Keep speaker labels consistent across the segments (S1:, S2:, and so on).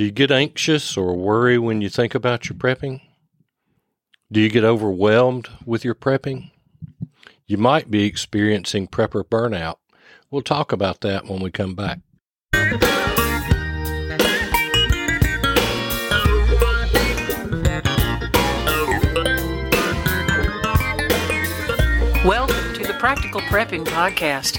S1: Do you get anxious or worry when you think about your prepping? Do you get overwhelmed with your prepping? You might be experiencing prepper burnout. We'll talk about that when we come back.
S2: Welcome to the Practical Prepping Podcast.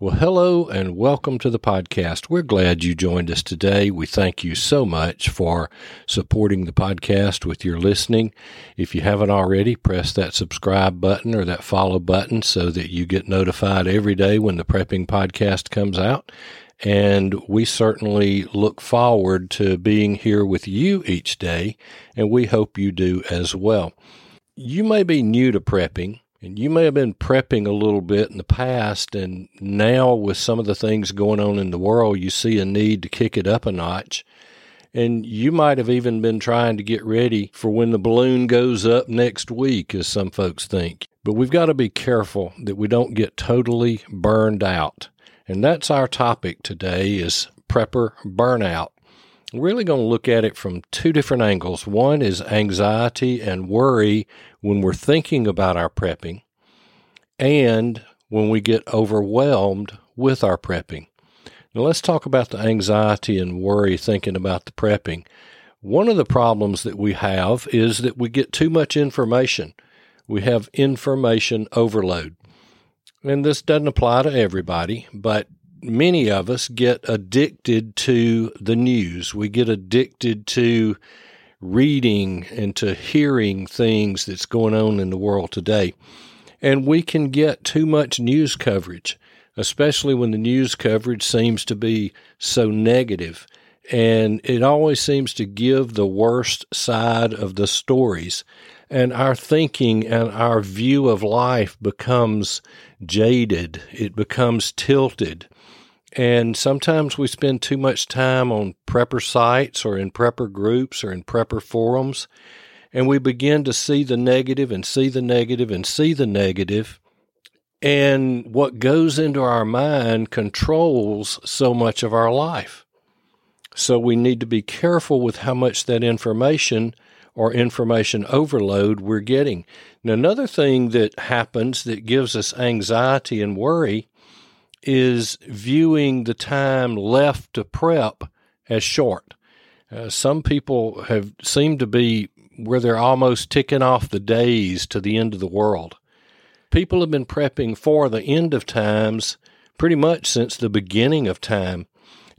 S1: Well, hello and welcome to the podcast. We're glad you joined us today. We thank you so much for supporting the podcast with your listening. If you haven't already, press that subscribe button or that follow button so that you get notified every day when the prepping podcast comes out. And we certainly look forward to being here with you each day, and we hope you do as well. You may be new to prepping and you may have been prepping a little bit in the past, and now with some of the things going on in the world, you see a need to kick it up a notch. And you might have even been trying to get ready for when the balloon goes up next week, as some folks think. But we've got to be careful that we don't get totally burned out. And that's our topic today is prepper burnout. Really going to look at it from two different angles. One is anxiety and worry when we're thinking about our prepping, and when we get overwhelmed with our prepping. Now, let's talk about the anxiety and worry thinking about the prepping. One of the problems that we have is that we get too much information. We have information overload. And this doesn't apply to everybody, but many of us get addicted to the news. We get addicted to reading and to hearing things that's going on in the world today. And we can get too much news coverage, especially when the news coverage seems to be so negative. And it always seems to give the worst side of the stories. And our thinking and our view of life becomes jaded, it becomes tilted. And sometimes we spend too much time on prepper sites or in prepper groups or in prepper forums, and we begin to see the negative and see the negative and see the negative. And what goes into our mind controls so much of our life. So we need to be careful with how much that information or information overload we're getting. Now, another thing that happens that gives us anxiety and worry is viewing the time left to prep as short. Uh, some people have seemed to be where they're almost ticking off the days to the end of the world. People have been prepping for the end of times pretty much since the beginning of time.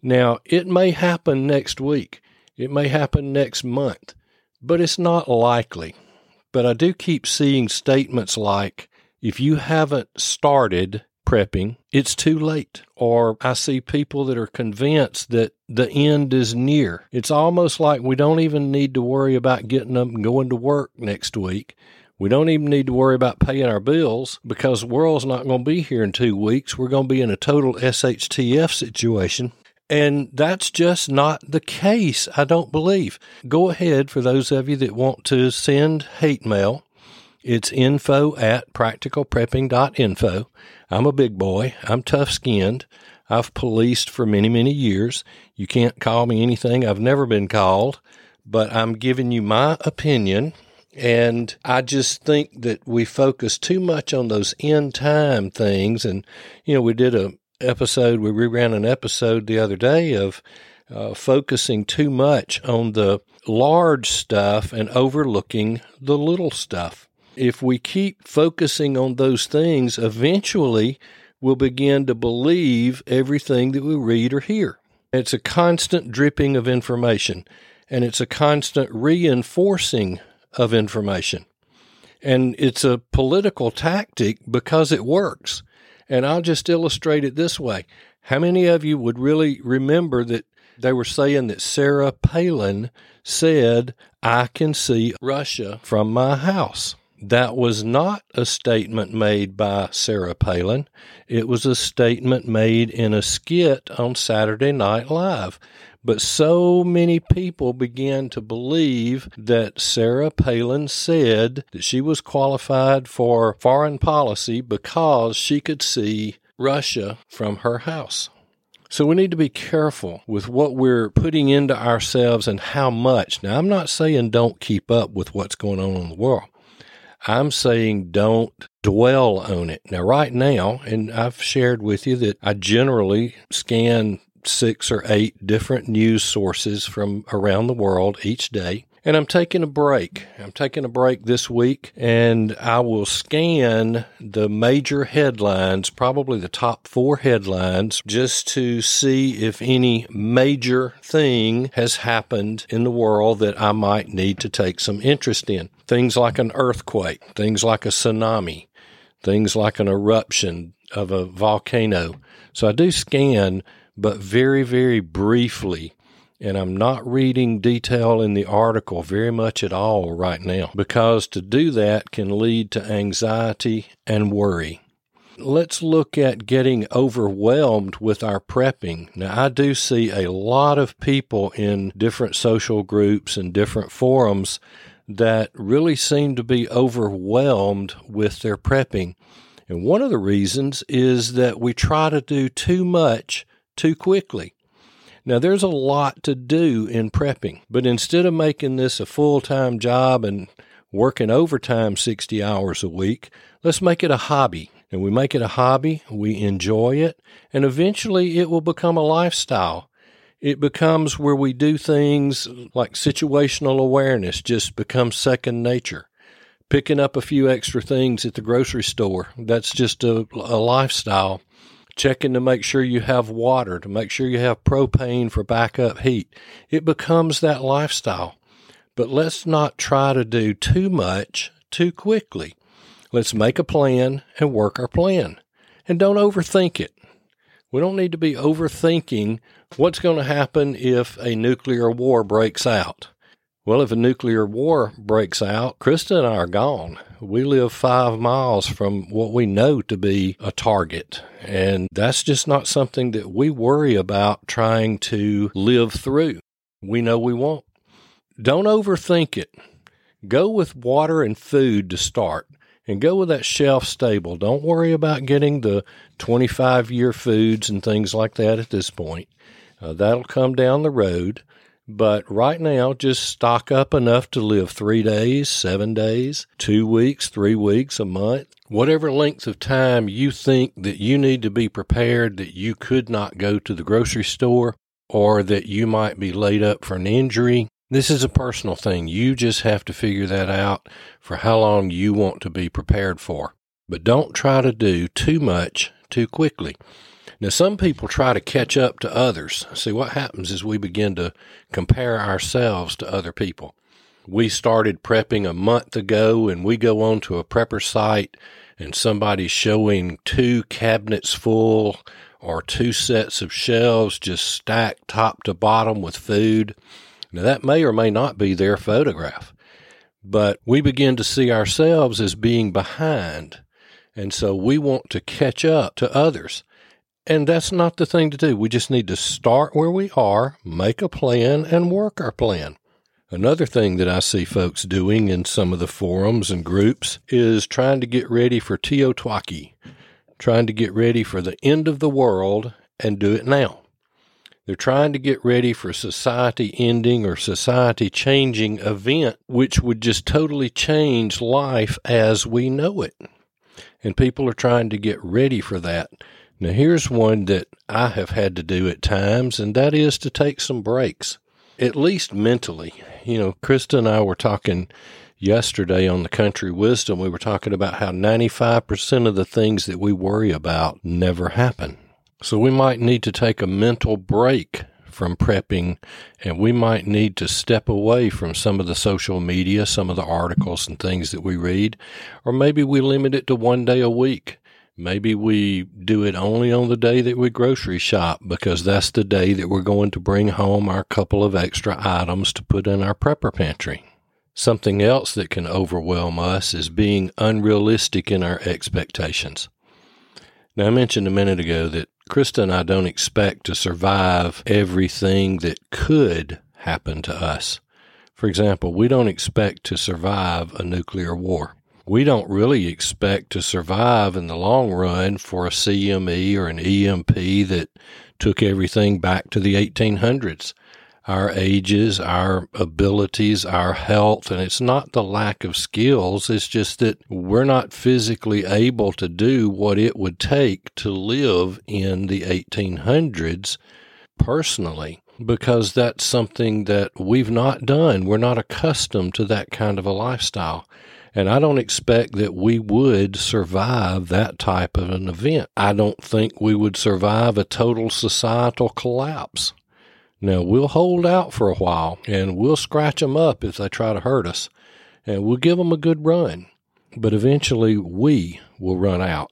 S1: Now, it may happen next week, it may happen next month, but it's not likely. But I do keep seeing statements like, if you haven't started, prepping, it's too late. Or I see people that are convinced that the end is near. It's almost like we don't even need to worry about getting up and going to work next week. We don't even need to worry about paying our bills because the world's not going to be here in two weeks. We're going to be in a total SHTF situation. And that's just not the case, I don't believe. Go ahead for those of you that want to send hate mail. It's info at practicalprepping.info. I'm a big boy. I'm tough skinned. I've policed for many, many years. You can't call me anything I've never been called, but I'm giving you my opinion. And I just think that we focus too much on those end time things. And, you know, we did a episode, we reran an episode the other day of uh, focusing too much on the large stuff and overlooking the little stuff if we keep focusing on those things, eventually we'll begin to believe everything that we read or hear. It's a constant dripping of information, and it's a constant reinforcing of information. And it's a political tactic because it works. And I'll just illustrate it this way. How many of you would really remember that they were saying that Sarah Palin said, I can see Russia from my house? That was not a statement made by Sarah Palin. It was a statement made in a skit on Saturday Night Live But so many people began to believe that Sarah Palin said that she was qualified for foreign policy because she could see Russia from her house. So we need to be careful with what we're putting into ourselves and how much. Now, I'm not saying don't keep up with what's going on in the world. I'm saying don't dwell on it. Now, right now, and I've shared with you that I generally scan six or eight different news sources from around the world each day. And I'm taking a break. I'm taking a break this week and I will scan the major headlines, probably the top four headlines, just to see if any major thing has happened in the world that I might need to take some interest in. Things like an earthquake, things like a tsunami, things like an eruption of a volcano. So I do scan, but very, very briefly and I'm not reading detail in the article very much at all right now because to do that can lead to anxiety and worry. Let's look at getting overwhelmed with our prepping. Now, I do see a lot of people in different social groups and different forums that really seem to be overwhelmed with their prepping. And one of the reasons is that we try to do too much too quickly. Now, there's a lot to do in prepping, but instead of making this a full time job and working overtime 60 hours a week, let's make it a hobby. And we make it a hobby, we enjoy it, and eventually it will become a lifestyle. It becomes where we do things like situational awareness just becomes second nature. Picking up a few extra things at the grocery store, that's just a, a lifestyle checking to make sure you have water, to make sure you have propane for backup heat. It becomes that lifestyle. But let's not try to do too much too quickly. Let's make a plan and work our plan. And don't overthink it. We don't need to be overthinking what's going to happen if a nuclear war breaks out. Well, if a nuclear war breaks out, Krista and I are gone. We live five miles from what we know to be a target. And that's just not something that we worry about trying to live through. We know we won't. Don't overthink it. Go with water and food to start and go with that shelf stable. Don't worry about getting the 25 year foods and things like that at this point. Uh, that'll come down the road. But right now, just stock up enough to live three days, seven days, two weeks, three weeks, a month, whatever length of time you think that you need to be prepared that you could not go to the grocery store or that you might be laid up for an injury. This is a personal thing. You just have to figure that out for how long you want to be prepared for. But don't try to do too much too quickly. Now, some people try to catch up to others. See, what happens is we begin to compare ourselves to other people. We started prepping a month ago and we go on to a prepper site and somebody's showing two cabinets full or two sets of shelves just stacked top to bottom with food. Now, that may or may not be their photograph, but we begin to see ourselves as being behind. And so we want to catch up to others. And that's not the thing to do. We just need to start where we are, make a plan, and work our plan. Another thing that I see folks doing in some of the forums and groups is trying to get ready for TEOTWAWKI, trying to get ready for the end of the world and do it now. They're trying to get ready for society ending or society changing event, which would just totally change life as we know it. And people are trying to get ready for that. Now, here's one that I have had to do at times, and that is to take some breaks, at least mentally. You know, Krista and I were talking yesterday on the Country Wisdom. We were talking about how 95% of the things that we worry about never happen. So we might need to take a mental break from prepping, and we might need to step away from some of the social media, some of the articles and things that we read, or maybe we limit it to one day a week Maybe we do it only on the day that we grocery shop because that's the day that we're going to bring home our couple of extra items to put in our prepper pantry. Something else that can overwhelm us is being unrealistic in our expectations. Now, I mentioned a minute ago that Krista and I don't expect to survive everything that could happen to us. For example, we don't expect to survive a nuclear war. We don't really expect to survive in the long run for a CME or an EMP that took everything back to the 1800s our ages, our abilities, our health. And it's not the lack of skills. It's just that we're not physically able to do what it would take to live in the 1800s personally because that's something that we've not done. We're not accustomed to that kind of a lifestyle. And I don't expect that we would survive that type of an event. I don't think we would survive a total societal collapse. Now, we'll hold out for a while and we'll scratch them up if they try to hurt us, and we'll give them a good run. But eventually, we will run out.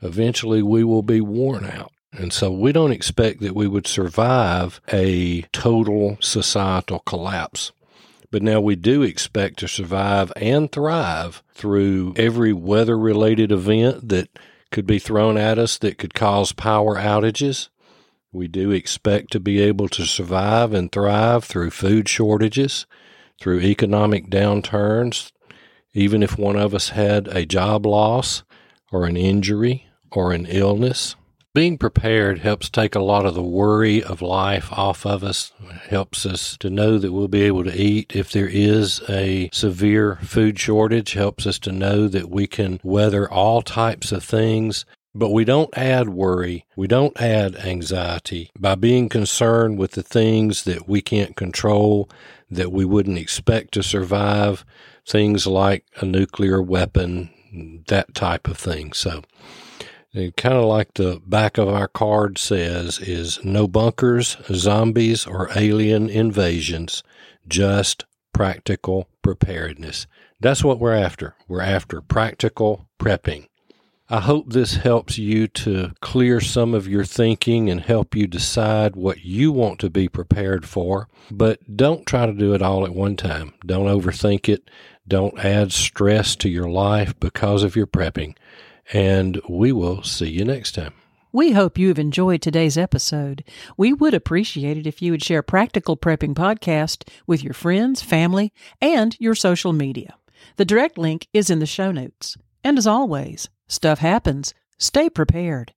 S1: Eventually, we will be worn out. And so we don't expect that we would survive a total societal collapse. But now we do expect to survive and thrive through every weather related event that could be thrown at us that could cause power outages, we do expect to be able to survive and thrive through food shortages, through economic downturns, even if one of us had a job loss or an injury or an illness. Being prepared helps take a lot of the worry of life off of us, helps us to know that we'll be able to eat. If there is a severe food shortage, helps us to know that we can weather all types of things. But we don't add worry, we don't add anxiety. By being concerned with the things that we can't control, that we wouldn't expect to survive, things like a nuclear weapon, that type of thing. So, kind of like the back of our card says, is no bunkers, zombies, or alien invasions, just practical preparedness. That's what we're after. We're after practical prepping. I hope this helps you to clear some of your thinking and help you decide what you want to be prepared for. But don't try to do it all at one time. Don't overthink it. Don't add stress to your life because of your prepping. And we will see you next time.
S2: We hope you have enjoyed today's episode. We would appreciate it if you would share Practical Prepping Podcast with your friends, family, and your social media. The direct link is in the show notes. And as always, Stuff happens. Stay prepared.